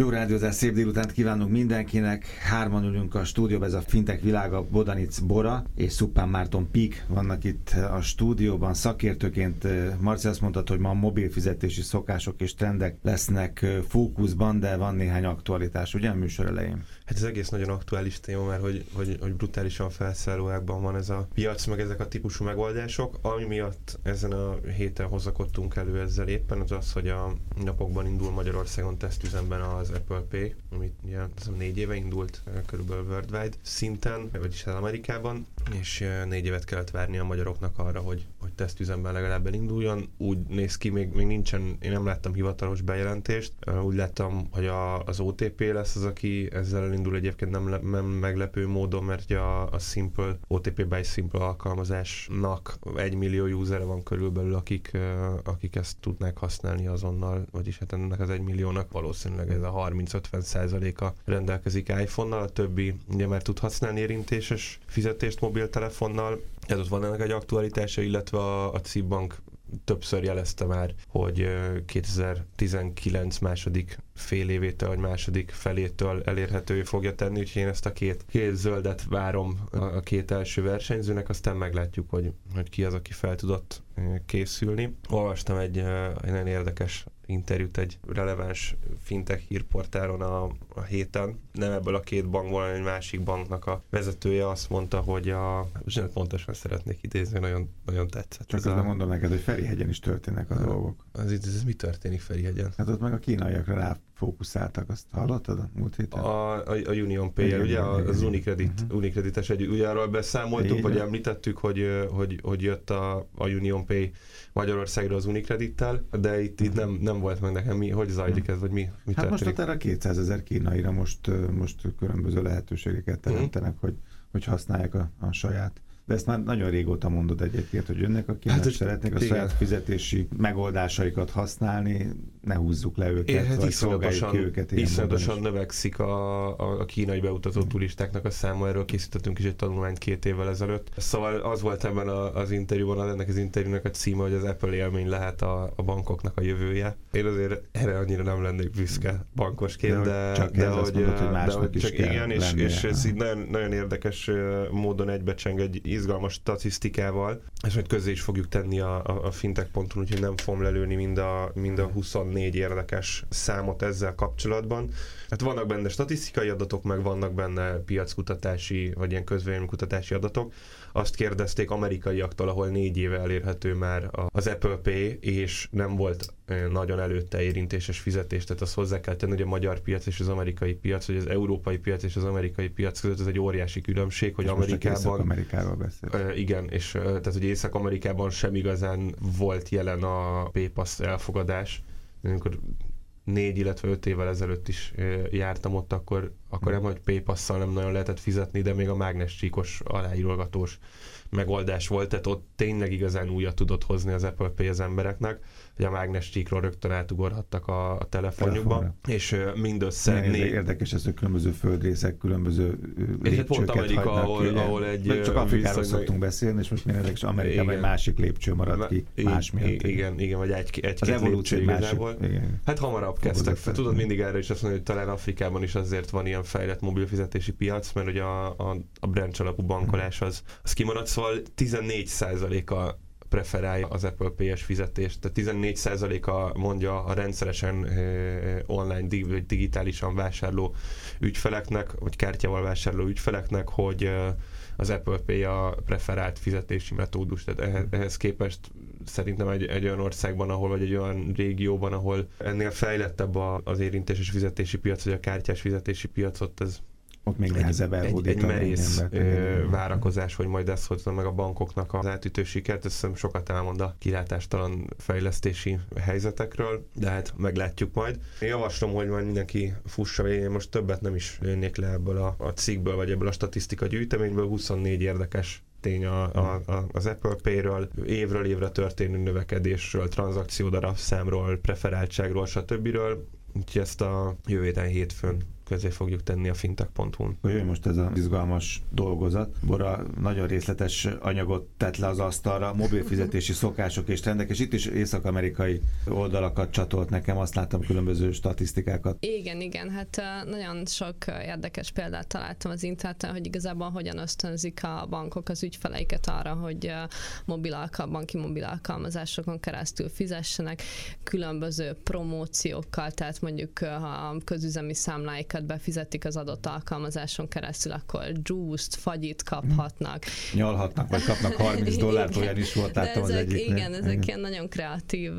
Jó rádiózás, szép délutánt kívánunk mindenkinek. Hárman ülünk a stúdióban, ez a Fintek világa, Bodanic Bora és Szupán Márton Pik vannak itt a stúdióban. Szakértőként eh, Marci azt mondta, hogy ma a mobil fizetési szokások és trendek lesznek eh, fókuszban, de van néhány aktualitás, ugye a műsor elején? Hát ez egész nagyon aktuális téma, mert hogy, hogy, hogy brutálisan felszállóákban van ez a piac, meg ezek a típusú megoldások. Ami miatt ezen a héten hozakodtunk elő ezzel éppen, az az, hogy a napokban indul Magyarországon tesztüzemben az Apple Pay, amit ugye négy éve indult eh, körülbelül worldwide szinten, vagyis az Amerikában, és eh, négy évet kellett várni a magyaroknak arra, hogy tesztüzemben legalább elinduljon. Úgy néz ki, még, még nincsen, én nem láttam hivatalos bejelentést, úgy láttam, hogy a, az OTP lesz az, aki ezzel elindul egyébként nem, nem meglepő módon, mert a, a Simple, OTP by Simple alkalmazásnak egy millió user van körülbelül, akik, akik ezt tudnák használni azonnal, vagyis hát ennek az egy milliónak valószínűleg ez a 30-50 százaléka rendelkezik iPhone-nal, a többi ugye már tud használni érintéses fizetést mobiltelefonnal. Ez ott van ennek egy aktualitása, illetve a, a Cibbank többször jelezte már, hogy 2019 második fél évétől, vagy második felétől elérhető fogja tenni, úgyhogy én ezt a két, két zöldet várom a két első versenyzőnek, aztán meglátjuk, hogy, hogy ki az, aki fel tudott készülni. Olvastam egy, egy nagyon érdekes interjút egy releváns fintech hírportáron a, a héten. Nem ebből a két bankból, hanem egy másik banknak a vezetője azt mondta, hogy a... Pontosan szeretnék idézni, nagyon, nagyon tetszett. Csak közben a... mondom neked, hogy Ferihegyen is történnek a, a dolgok. Az, ez, ez mi történik Ferihegyen? Hát ott meg a kínaiakra rá fókuszáltak, azt hallottad a múlt héten? A, a, a Union Pay, ugye igen, az Unicredit, uh-huh. Unicredites egy, ugye arról beszámoltuk, igen. vagy említettük, hogy, hogy, hogy jött a, a Union Pay Magyarországra az Unicredittel, de itt, itt nem, nem volt meg nekem, mi, hogy zajlik ez, vagy mi, mi Hát történik? most ott erre 200 ezer kínaira most, most különböző lehetőségeket teremtenek, uh-huh. hogy, hogy használják a, a saját de ezt már nagyon régóta mondod egyébként, hogy jönnek a kínák, hát, szeretnék a igen. saját fizetési megoldásaikat használni, ne húzzuk le őket, Én, hát iszonyatosan, őket. Iszonyatosan növekszik a, a, a kínai beutazó turistáknak a száma, erről készítettünk is egy tanulmányt két évvel ezelőtt. Szóval az volt ebben a, az interjúban, ennek az interjúnak a címe, hogy az Apple élmény lehet a, a bankoknak a jövője. Én azért erre annyira nem lennék büszke bankosként, de, de, csak de, hogy, mondod, hogy de hogy csak igen, és, és ez így nagyon, nagyon érdekes módon egybecseng egy izgalmas statisztikával, és majd közé is fogjuk tenni a, a, a fintech.hu, úgyhogy nem fogom lelőni mind a, mind a 24 érdekes számot ezzel kapcsolatban. Hát vannak benne statisztikai adatok, meg vannak benne piackutatási, vagy ilyen közvéleménykutatási adatok. Azt kérdezték amerikaiaktól, ahol négy éve elérhető már az Apple Pay, és nem volt nagyon előtte érintéses fizetés, tehát azt hozzá kell tenni, hogy a magyar piac és az amerikai piac, vagy az európai piac és az amerikai piac között ez egy óriási különbség, hogy és Amerikában... Amerikáról beszél. Igen, és tehát, hogy Észak-Amerikában sem igazán volt jelen a PayPass elfogadás, amikor négy, illetve öt évvel ezelőtt is jártam ott, akkor, akkor nem, hogy paypass nem nagyon lehetett fizetni, de még a mágnes csíkos aláírolgatós megoldás volt, tehát ott tényleg igazán újat tudott hozni az Apple Pay az embereknek hogy a mágnes csíkról rögtön átugorhattak a, a telefonjukba, Telefonra. és mindössze... Ez né... érdekes, ez a különböző földrészek, különböző és hát pont Amerika, ahol, ki, ahol egy... De csak Afrikáról viszonylag... szoktunk beszélni, és most minden érdekes, Amerikában egy másik lépcső maradt ki, más miatt. Igen, igen, vagy egy, egy az evolúció igazából. Igen. Hát hamarabb kezdtek. Tudod, mindig erre is azt mondani, hogy talán Afrikában is azért van ilyen fejlett mobilfizetési piac, mert ugye a, a, a branch alapú bankolás az, az kimaradt, szóval 14 a preferálja az Apple Pay-es fizetést. Tehát 14%-a mondja a rendszeresen online, digitálisan vásárló ügyfeleknek, vagy kártyával vásárló ügyfeleknek, hogy az Apple Pay a preferált fizetési metódus. Tehát ehhez, ehhez képest szerintem egy, egy olyan országban, ahol, vagy egy olyan régióban, ahol ennél fejlettebb az érintéses fizetési piac, vagy a kártyás fizetési piacot, ez ott még nehezebb egy, egy, egy merész ö, várakozás, hogy majd ez hozza meg a bankoknak az átütő sikert, hiszem sokat elmond a kilátástalan fejlesztési helyzetekről, de hát meglátjuk majd. Én javaslom, hogy majd mindenki fussa, én most többet nem is jönnék le ebből a, a cikkből, vagy ebből a statisztika gyűjteményből, 24 érdekes tény a, a, a, az Apple Pay-ről, évről évre történő növekedésről, tranzakció darabszámról, preferáltságról, stb. Úgyhogy ezt a jövő hétfőn közé fogjuk tenni a fintech.hu-n. Jöjjön most ez az izgalmas dolgozat. Bora nagyon részletes anyagot tett le az asztalra, mobil fizetési szokások és trendek, és itt is észak-amerikai oldalakat csatolt nekem, azt láttam különböző statisztikákat. Igen, igen, hát nagyon sok érdekes példát találtam az interneten, hogy igazából hogyan ösztönzik a bankok az ügyfeleiket arra, hogy mobil alkal, banki mobil alkalmazásokon keresztül fizessenek, különböző promóciókkal, tehát mondjuk a közüzemi számláikat befizetik az adott alkalmazáson keresztül, akkor juice fagyit kaphatnak. Nyalhatnak, vagy kapnak 30 dollárt, olyan is volt, láttam ezek, az egyik. Igen, ezek igen. ilyen nagyon kreatív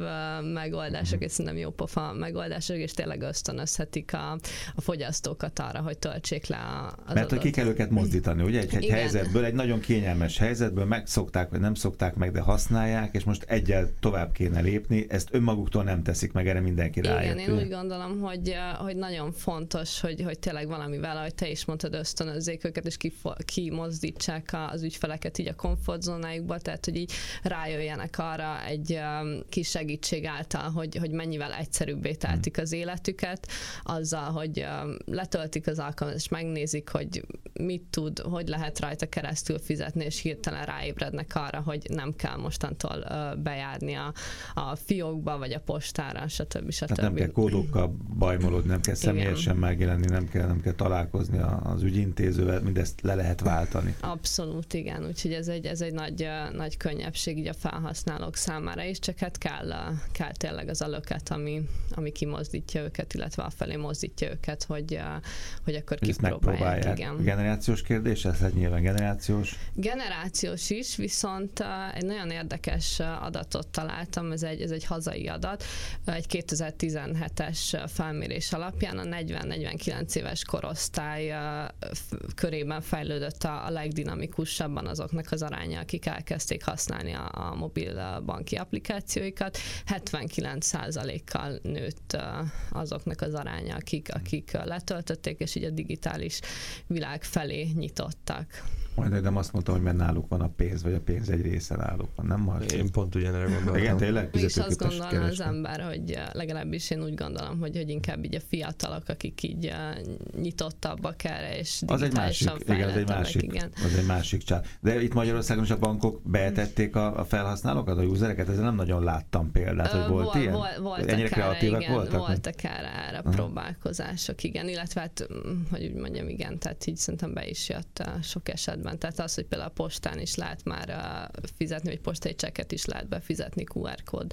megoldások, és szerintem jó pofa megoldások, és tényleg ösztönözhetik a, a fogyasztókat arra, hogy töltsék le az Mert hogy ki kell őket mozdítani, ugye? Egy, egy helyzetből, egy nagyon kényelmes helyzetből megszokták, vagy nem szokták meg, de használják, és most egyel tovább kéne lépni, ezt önmaguktól nem teszik meg, erre mindenki rájött. Igen, én úgy gondolom, hogy, hogy nagyon fontos, hogy, hogy tényleg valamivel, ahogy te is mondtad, ösztönözzék őket, és kimozdítsák az ügyfeleket így a komfortzónájukba, tehát hogy így rájöjjenek arra egy kis segítség által, hogy, hogy mennyivel egyszerűbbé teltik az életüket, azzal, hogy letöltik az alkalmazást, megnézik, hogy mit tud, hogy lehet rajta keresztül fizetni, és hirtelen ráébrednek arra, hogy nem kell mostantól bejárni a, a fiókba, vagy a postára, stb. stb. Tehát nem kell kódokkal bajmolódni, nem kell személyesen Igen. Megjelenni, nem kell, nem kell találkozni az ügyintézővel, mindezt le lehet váltani. Abszolút, igen, úgyhogy ez egy, ez egy nagy, nagy könnyebbség így a felhasználók számára is, csak hát kell, kell tényleg az a löket, ami, ami kimozdítja őket, illetve afelé mozdítja őket, hogy, hogy akkor kipróbálják. Igen. Generációs kérdés, ez egy nyilván generációs? Generációs is, viszont egy nagyon érdekes adatot találtam, ez egy, ez egy hazai adat, egy 2017-es felmérés alapján a 40-49 éves korosztály körében fejlődött a legdinamikusabban azoknak az aránya, akik elkezdték használni a, a mobil banki applikációikat. 79%-kal nőtt azoknak az aránya, akik, akik letöltötték, és így a digitális világ felé nyitottak. Majd nem azt mondtam, hogy mert náluk van a pénz, vagy a pénz egy része náluk van, nem Marci? Én pont ugyanerre gondoltam. Igen, tényleg? És azt gondolom az ember, hogy legalábbis én úgy gondolom, hogy, hogy inkább így a fiatalok, akik így nyitottabbak erre, és az egy másik, igen, az egy másik, igen. az egy másik csár. De itt Magyarországon is a bankok betették a, a felhasználókat, a usereket, ezzel nem nagyon láttam példát, hogy volt Vol, ilyen? Vol, voltak Ennyire kreatívak igen, voltak? Voltak erre, erre Aha. próbálkozások, igen, illetve hát, mm, hogy úgy mondjam, igen, tehát így szerintem be is jött sok esetben. Tehát az, hogy például a postán is lehet már fizetni, vagy postai cseket is lehet befizetni QR kód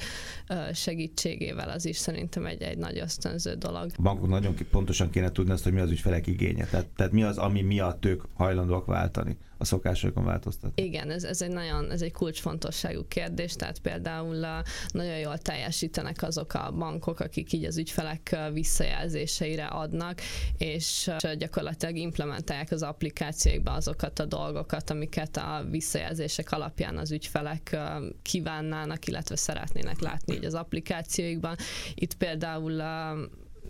segítségével, az is szerintem egy, egy nagy ösztönző dolog. A bankok nagyon pontosan kéne tudni azt, hogy mi az ügyfelek igénye, tehát, tehát mi az, ami miatt ők hajlandóak váltani a szokásokon változtatni. Igen, ez, ez egy nagyon, ez egy kulcsfontosságú kérdés, tehát például nagyon jól teljesítenek azok a bankok, akik így az ügyfelek visszajelzéseire adnak, és gyakorlatilag implementálják az applikációkba azokat a dolgokat, amiket a visszajelzések alapján az ügyfelek kívánnának, illetve szeretnének látni így az applikációikban. Itt például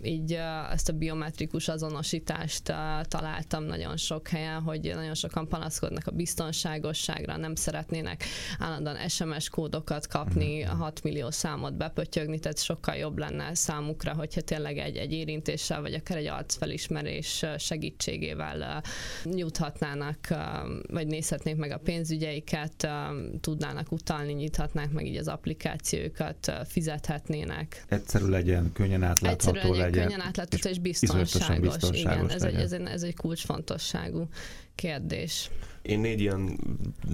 így ezt a biometrikus azonosítást találtam nagyon sok helyen, hogy nagyon sokan panaszkodnak a biztonságosságra, nem szeretnének állandóan SMS kódokat kapni, 6 mhm. millió számot bepötyögni, tehát sokkal jobb lenne számukra, hogyha tényleg egy, egy érintéssel, vagy akár egy arcfelismerés segítségével juthatnának, vagy nézhetnék meg a pénzügyeiket, tudnának utalni, nyithatnák meg így az applikációkat, fizethetnének. Egyszerű legyen, könnyen átlátható legyen, legyen. Könnyen átlátható és biztonságos. biztonságos igen, ez egy, ez, egy, ez egy kulcsfontosságú kérdés. Én négy ilyen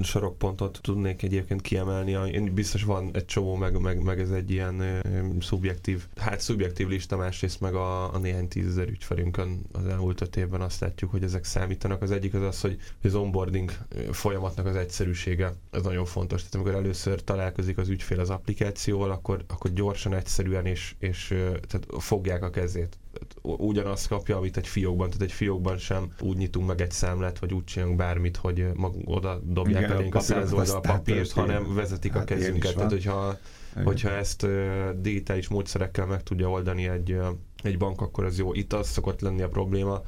sarokpontot tudnék egyébként kiemelni. Én biztos van egy csomó, meg, meg, meg ez egy ilyen ö, szubjektív, hát szubjektív lista, másrészt meg a, a néhány tízezer ügyfelünkön az elmúlt öt évben azt látjuk, hogy ezek számítanak. Az egyik az az, hogy az onboarding folyamatnak az egyszerűsége, ez nagyon fontos. Tehát amikor először találkozik az ügyfél az applikációval, akkor, akkor gyorsan, egyszerűen és, és tehát fogják a kezét ugyanazt kapja, amit egy fiókban, tehát egy fiókban sem úgy nyitunk meg egy számlát, vagy úgy csinálunk bármit, hogy mag, oda dobják Igen, elénk a száz oldal papírt, hanem vezetik hát a kezünket. Tehát, hogyha, hogyha ezt uh, digitális módszerekkel meg tudja oldani egy, uh, egy bank, akkor az jó. Itt az szokott lenni a probléma,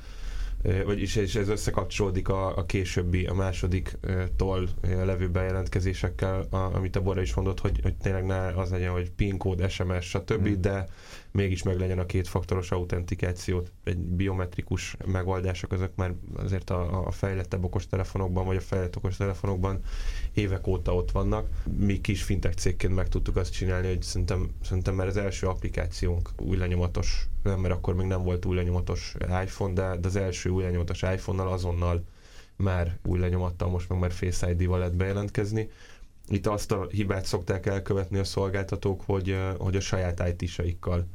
vagyis és ez összekapcsolódik a, a későbbi, a másodiktól levő bejelentkezésekkel, a, amit a Bora is mondott, hogy, hogy tényleg ne az legyen, hogy PIN kód, SMS, stb., mm. de mégis meg legyen a kétfaktoros autentikációt. Egy biometrikus megoldások, azok már azért a, a fejlettebb okostelefonokban, vagy a fejlett okostelefonokban évek óta ott vannak. Mi kis fintech cégként meg tudtuk azt csinálni, hogy szerintem, szerintem már az első applikációnk új lenyomatos, nem, mert akkor még nem volt új lenyomatos iPhone, de, de az első új lenyomatos iPhone-nal azonnal már új lenyomattal, most meg már Face ID-val lehet bejelentkezni. Itt azt a hibát szokták elkövetni a szolgáltatók, hogy, hogy a saját IT-saikkal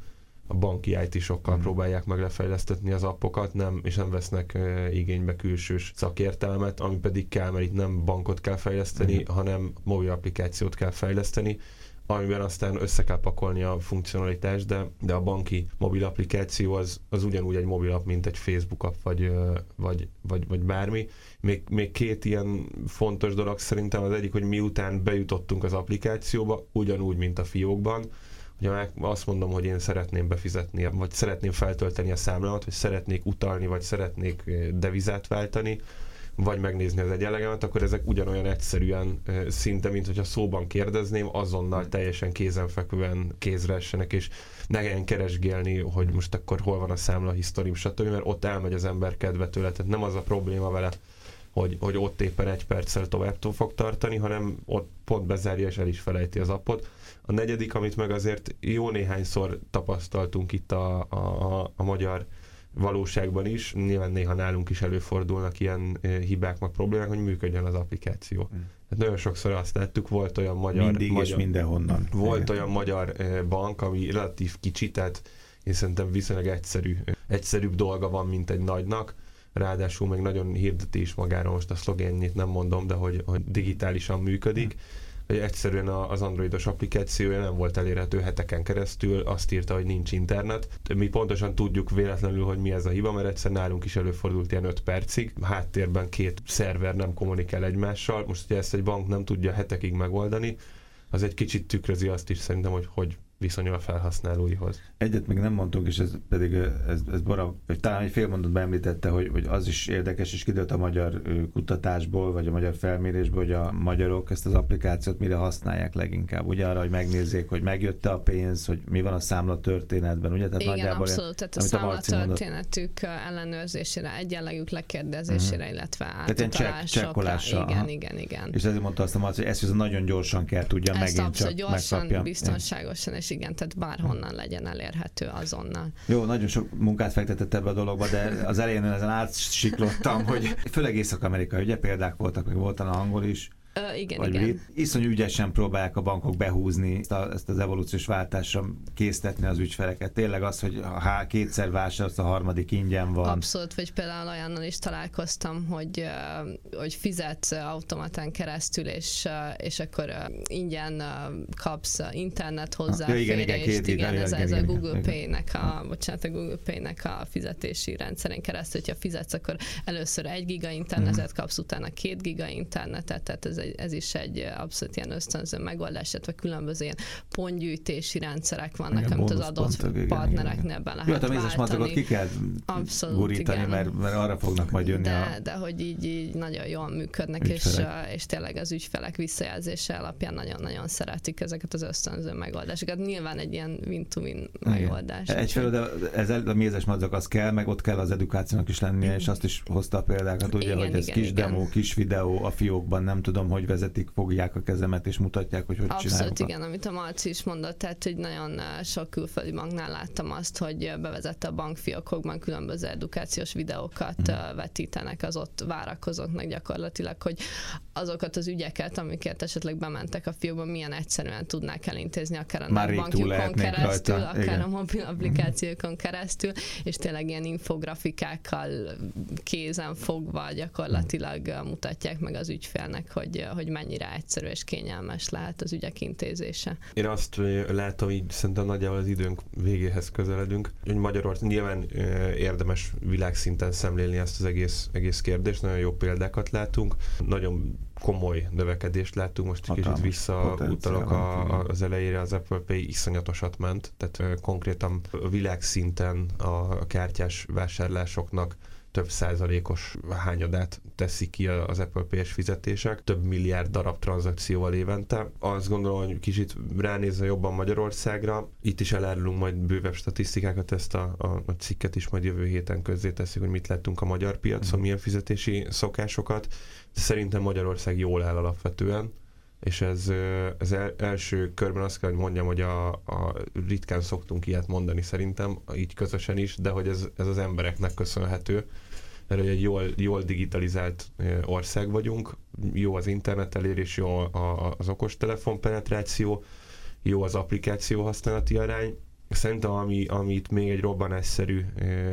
a banki IT-sokkal mm. próbálják meg lefejlesztetni az appokat, nem, és nem vesznek igénybe külsős szakértelmet, ami pedig kell, mert itt nem bankot kell fejleszteni, mm. hanem mobil applikációt kell fejleszteni, amiben aztán össze kell pakolni a funkcionalitást, de, de a banki mobil applikáció az, az ugyanúgy egy mobil app, mint egy Facebook app, vagy, vagy, vagy, vagy bármi. Még, még két ilyen fontos dolog szerintem az egyik, hogy miután bejutottunk az applikációba, ugyanúgy, mint a fiókban, Ugye azt mondom, hogy én szeretném befizetni, vagy szeretném feltölteni a számlámat, vagy szeretnék utalni, vagy szeretnék devizát váltani, vagy megnézni az egyenlegemet, akkor ezek ugyanolyan egyszerűen szinte, mint hogyha szóban kérdezném, azonnal teljesen kézenfekvően kézre essenek, és ne kelljen keresgélni, hogy most akkor hol van a számla historim, stb., mert ott elmegy az ember kedve tőle. Tehát nem az a probléma vele, hogy, hogy ott éppen egy perccel tovább fog tartani, hanem ott pont bezárja és el is felejti az appot. A negyedik, amit meg azért jó néhányszor tapasztaltunk itt a, a, a magyar valóságban is, nyilván néha nálunk is előfordulnak ilyen hibák, meg problémák, hogy működjön az applikáció. Mm. Hát nagyon sokszor azt tettük, volt olyan magyar... Mindig magyar, és mindenhonnan. Volt Igen. olyan magyar bank, ami relatív kicsi, tehát én szerintem viszonylag egyszerű, egyszerűbb dolga van, mint egy nagynak, ráadásul meg nagyon hirdeti is magára, most a szlogenjét nem mondom, de hogy, hogy digitálisan működik. Mm hogy egyszerűen az androidos applikációja nem volt elérhető heteken keresztül, azt írta, hogy nincs internet. Mi pontosan tudjuk véletlenül, hogy mi ez a hiba, mert egyszer nálunk is előfordult ilyen 5 percig, háttérben két szerver nem kommunikál egymással. Most, hogyha ezt egy bank nem tudja hetekig megoldani, az egy kicsit tükrözi azt is szerintem, hogy hogy viszonyul a felhasználóihoz. Egyet még nem mondtunk, és ez pedig ez, ez Bora, vagy talán egy fél mondatban említette, hogy, hogy az is érdekes, és kiderült a magyar kutatásból, vagy a magyar felmérésből, hogy a magyarok ezt az applikációt mire használják leginkább. Ugye arra, hogy megnézzék, hogy megjött a pénz, hogy mi van a számla történetben, ugye? Tehát Igen, nagyjából abszolút, tehát a számla történetük ellenőrzésére, egyenlegük lekérdezésére, uh-huh. illetve átutalásokra. Igen, aha. igen, igen. És ezért mondta azt a Marci, hogy ezt nagyon gyorsan kell tudja ezt megint csak gyorsan, megkapja. biztonságosan, és igen, tehát bárhonnan legyen elérhető azonnal. Jó, nagyon sok munkát fektetett ebbe a dologba, de az elején ezen átsiklottam, hogy főleg Észak-Amerika, ugye példák voltak, meg voltan a angol is, Ö, igen, vagy igen. Iszonyú ügyesen próbálják a bankok behúzni ezt, a, ezt az evolúciós váltásra késztetni az ügyfeleket. Tényleg az, hogy ha kétszer vásárolsz, a harmadik ingyen van. Abszolút, vagy például olyannal is találkoztam, hogy, hogy fizetsz automatán keresztül, és, és akkor ingyen kapsz internet hozzáférést. Ja, igen, igen, két, igen, igen, ez, igen, ez a Google Pay-nek a, bocsánat, a Google Pay-nek a fizetési rendszerén keresztül, hogyha fizetsz, akkor először egy giga internetet mm. kapsz, utána két giga internetet, tehát ez ez is egy abszolút ilyen ösztönző megoldás, illetve különböző ilyen pontgyűjtési rendszerek vannak, igen, amit az adott pontok, partnereknél be lehet Jó, hát a mézes ki kell abszolút, gurítani, igen. mert, mert arra fognak majd jönni de, a... de hogy így, így nagyon jól működnek, és, és tényleg az ügyfelek visszajelzése alapján nagyon-nagyon szeretik ezeket az ösztönző megoldásokat. Nyilván egy ilyen win-to-win megoldás. Egyfelől, de ez a mézes madzak az kell, meg ott kell az edukációnak is lennie, és azt is hozta a példákat, ugye, igen, hogy ez igen, kis igen. demo, kis videó a fiókban, nem tudom, hogy vezetik, fogják a kezemet, és mutatják, hogy hogy Abszolút, csinálják. igen, amit a Marci is mondott, tehát, hogy nagyon eh, sok külföldi banknál láttam azt, hogy bevezette a bankfiókokban különböző edukációs videókat hmm. vetítenek az ott várakozóknak gyakorlatilag, hogy azokat az ügyeket, amiket esetleg bementek a fiókban, milyen egyszerűen tudnák elintézni, akár a bankjukon keresztül, rajta. akár igen. a mobil applikációkon keresztül, és tényleg ilyen infografikákkal kézen fogva gyakorlatilag mutatják meg az ügyfélnek, hogy, hogy mennyire egyszerű és kényelmes lehet az ügyek intézése. Én azt látom, így szerintem nagyjából az időnk végéhez közeledünk, hogy Magyarország nyilván érdemes világszinten szemlélni ezt az egész, egész kérdést, nagyon jó példákat látunk, nagyon komoly növekedést látunk, most egy kicsit visszautalok a, a, az elejére, az Apple Pay iszonyatosat ment, tehát konkrétan világszinten a kártyás vásárlásoknak több százalékos hányadát teszik ki az Apple Pay-es fizetések, több milliárd darab tranzakcióval évente. Azt gondolom, hogy kicsit ránézve jobban Magyarországra, itt is elárulunk majd bővebb statisztikákat, ezt a, a, a cikket is majd jövő héten közzé teszik, hogy mit lettünk a magyar piacon, mm. milyen fizetési szokásokat. Szerintem Magyarország jól áll alapvetően és ez, ez el, első körben azt kell, hogy mondjam, hogy a, a ritkán szoktunk ilyet mondani szerintem, így közösen is, de hogy ez, ez az embereknek köszönhető, mert hogy egy jól, jól digitalizált ország vagyunk, jó az internet elérés, jó a, az okostelefon penetráció, jó az applikáció használati arány, Szerintem, ami, amit még egy robbanásszerű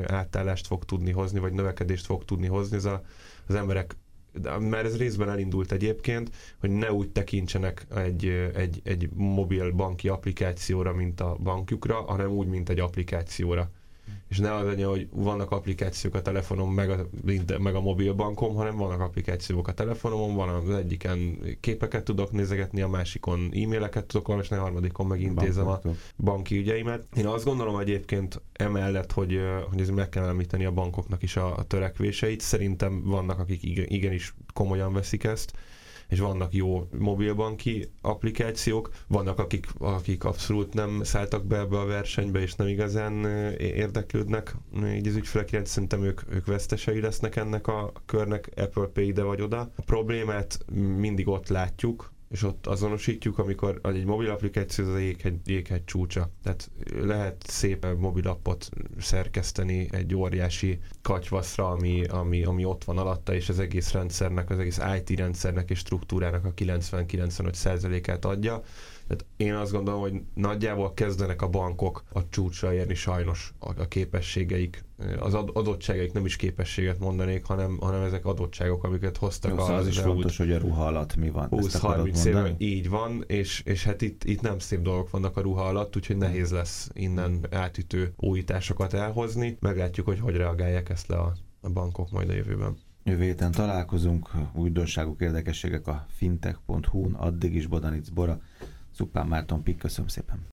átállást fog tudni hozni, vagy növekedést fog tudni hozni, ez a, az emberek de, mert ez részben elindult egyébként, hogy ne úgy tekintsenek egy, egy, egy mobil banki applikációra, mint a bankjukra, hanem úgy, mint egy applikációra és ne az legyen, hogy vannak applikációk a telefonom, meg a, meg a mobilbankom, hanem vannak applikációk a telefonomon, van az egyiken képeket tudok nézegetni, a másikon e-maileket tudok olvasni, a harmadikon meg intézem a banki ügyeimet. Én azt gondolom egyébként emellett, hogy, hogy ez meg kell említeni a bankoknak is a, a törekvéseit. Szerintem vannak, akik igenis komolyan veszik ezt, és vannak jó mobilbanki applikációk, vannak akik, akik abszolút nem szálltak be ebbe a versenybe, és nem igazán érdeklődnek így az ügyfelek iránt, szerintem ők, ők vesztesei lesznek ennek a körnek, Apple Pay ide vagy oda. A problémát mindig ott látjuk, és ott azonosítjuk, amikor egy mobil applikáció az a jéghegy, jéghegy csúcsa. Tehát lehet szép mobilappot szerkeszteni egy óriási katyvaszra, ami, ami, ami ott van alatta, és az egész rendszernek, az egész IT rendszernek és struktúrának a 90-95%-át adja tehát én azt gondolom, hogy nagyjából kezdenek a bankok a csúcsra érni sajnos a, képességeik. Az adottságaik nem is képességet mondanék, hanem, hanem ezek adottságok, amiket hoztak. Jó, szóval az, az is fontos, hogy a ruha alatt mi van. 20-30 éve így van, és, és hát itt, itt nem szép dolgok vannak a ruha alatt, úgyhogy nehéz lesz innen átütő újításokat elhozni. Meglátjuk, hogy hogy reagálják ezt le a, a bankok majd a jövőben. Jövő héten találkozunk, újdonságok, érdekességek a fintech.hu-n, addig is Bodanic Bora, Szupán Márton Pik, köszönöm szépen.